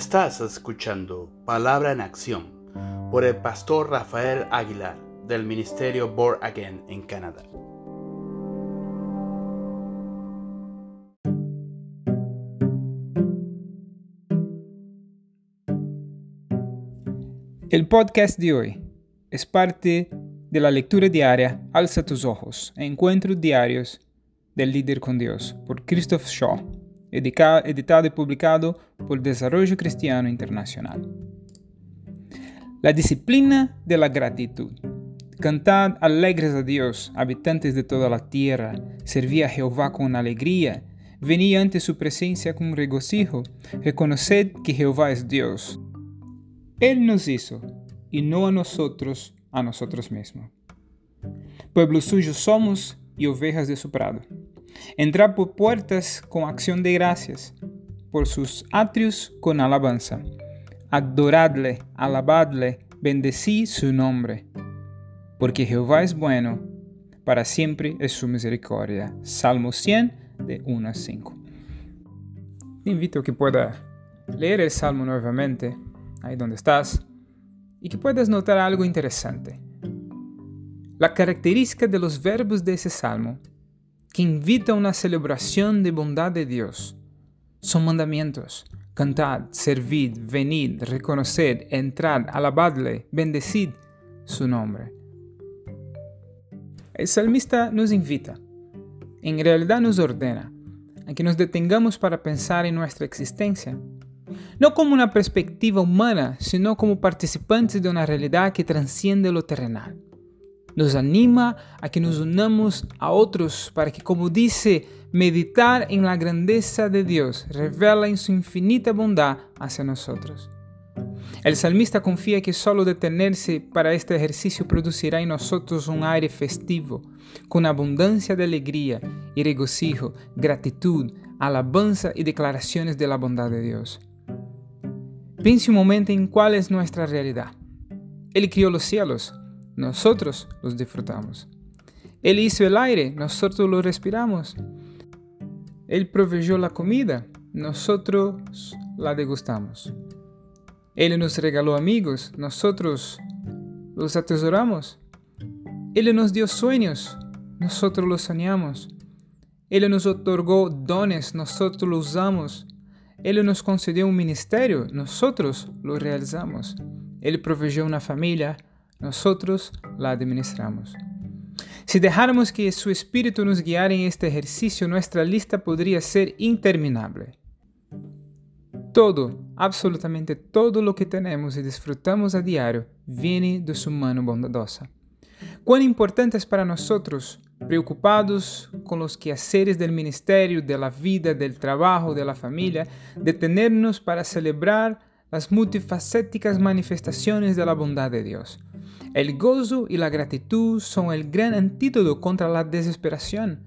Estás escuchando Palabra en Acción por el pastor Rafael Aguilar del Ministerio Born Again en Canadá. El podcast de hoy es parte de la lectura diaria Alza tus ojos, encuentros diarios del líder con Dios por Christoph Shaw editado y publicado por Desarrollo Cristiano Internacional. La disciplina de la gratitud. Cantad alegres a Dios, habitantes de toda la tierra, serví a Jehová con alegría, venid ante su presencia con regocijo, reconoced que Jehová es Dios. Él nos hizo, y no a nosotros, a nosotros mismos. Pueblo suyo somos y ovejas de su prado. Entrad por puertas con acción de gracias, por sus atrios con alabanza. Adoradle, alabadle, bendecí su nombre. Porque Jehová es bueno, para siempre es su misericordia. Salmo 100, de 1 a 5. Te invito a que pueda leer el Salmo nuevamente, ahí donde estás, y que puedas notar algo interesante. La característica de los verbos de ese salmo que invita a una celebración de bondad de Dios. Son mandamientos. Cantad, servid, venid, reconoced, entrad, alabadle, bendecid su nombre. El salmista nos invita, en realidad nos ordena, a que nos detengamos para pensar en nuestra existencia, no como una perspectiva humana, sino como participantes de una realidad que transciende lo terrenal nos anima a que nos unamos a otros para que, como dice, meditar en la grandeza de Dios revela en su infinita bondad hacia nosotros. El salmista confía que solo detenerse para este ejercicio producirá en nosotros un aire festivo, con abundancia de alegría y regocijo, gratitud, alabanza y declaraciones de la bondad de Dios. Piense un momento en cuál es nuestra realidad. Él crió los cielos, nosotros los disfrutamos. Él hizo el aire, nosotros lo respiramos. Él proveyó la comida, nosotros la degustamos. Él nos regaló amigos, nosotros los atesoramos. Él nos dio sueños, nosotros los soñamos. Él nos otorgó dones, nosotros los usamos. Él nos concedió un ministerio, nosotros lo realizamos. Él proveyó una familia, nosotros la administramos. Si dejáramos que su espíritu nos guiara en este ejercicio, nuestra lista podría ser interminable. Todo, absolutamente todo lo que tenemos y disfrutamos a diario viene de su mano bondadosa. Cuán importante es para nosotros, preocupados con los quehaceres del ministerio, de la vida, del trabajo, de la familia, detenernos para celebrar las multifacéticas manifestaciones de la bondad de Dios el gozo y la gratitud son el gran antídoto contra la desesperación.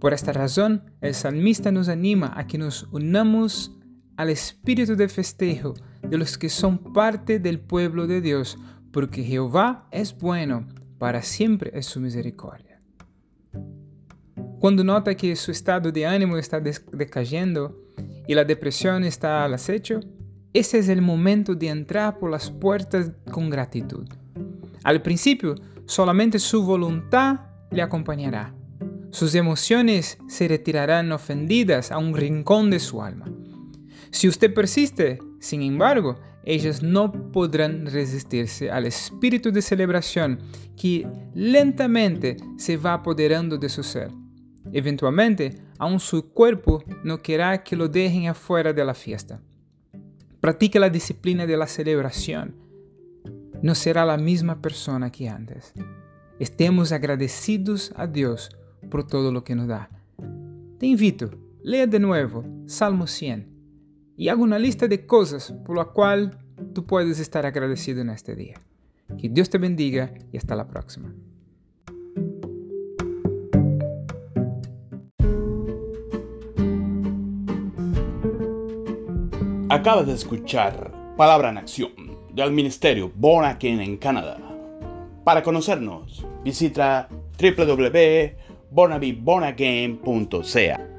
Por esta razón, el salmista nos anima a que nos unamos al espíritu de festejo de los que son parte del pueblo de Dios, porque Jehová es bueno, para siempre es su misericordia. Cuando nota que su estado de ánimo está decayendo y la depresión está al acecho, ese es el momento de entrar por las puertas con gratitud. Al principio, solamente su voluntad le acompañará. Sus emociones se retirarán ofendidas a un rincón de su alma. Si usted persiste, sin embargo, ellas no podrán resistirse al espíritu de celebración que lentamente se va apoderando de su ser. Eventualmente, aun su cuerpo no querrá que lo dejen afuera de la fiesta. Practique la disciplina de la celebración no será la misma persona que antes. Estemos agradecidos a Dios por todo lo que nos da. Te invito, lea de nuevo Salmo 100 y haga una lista de cosas por la cual tú puedes estar agradecido en este día. Que Dios te bendiga y hasta la próxima. Acabas de escuchar Palabra en Acción del Ministerio Born Again en Canadá. Para conocernos, visita www.bornabybornagain.ca.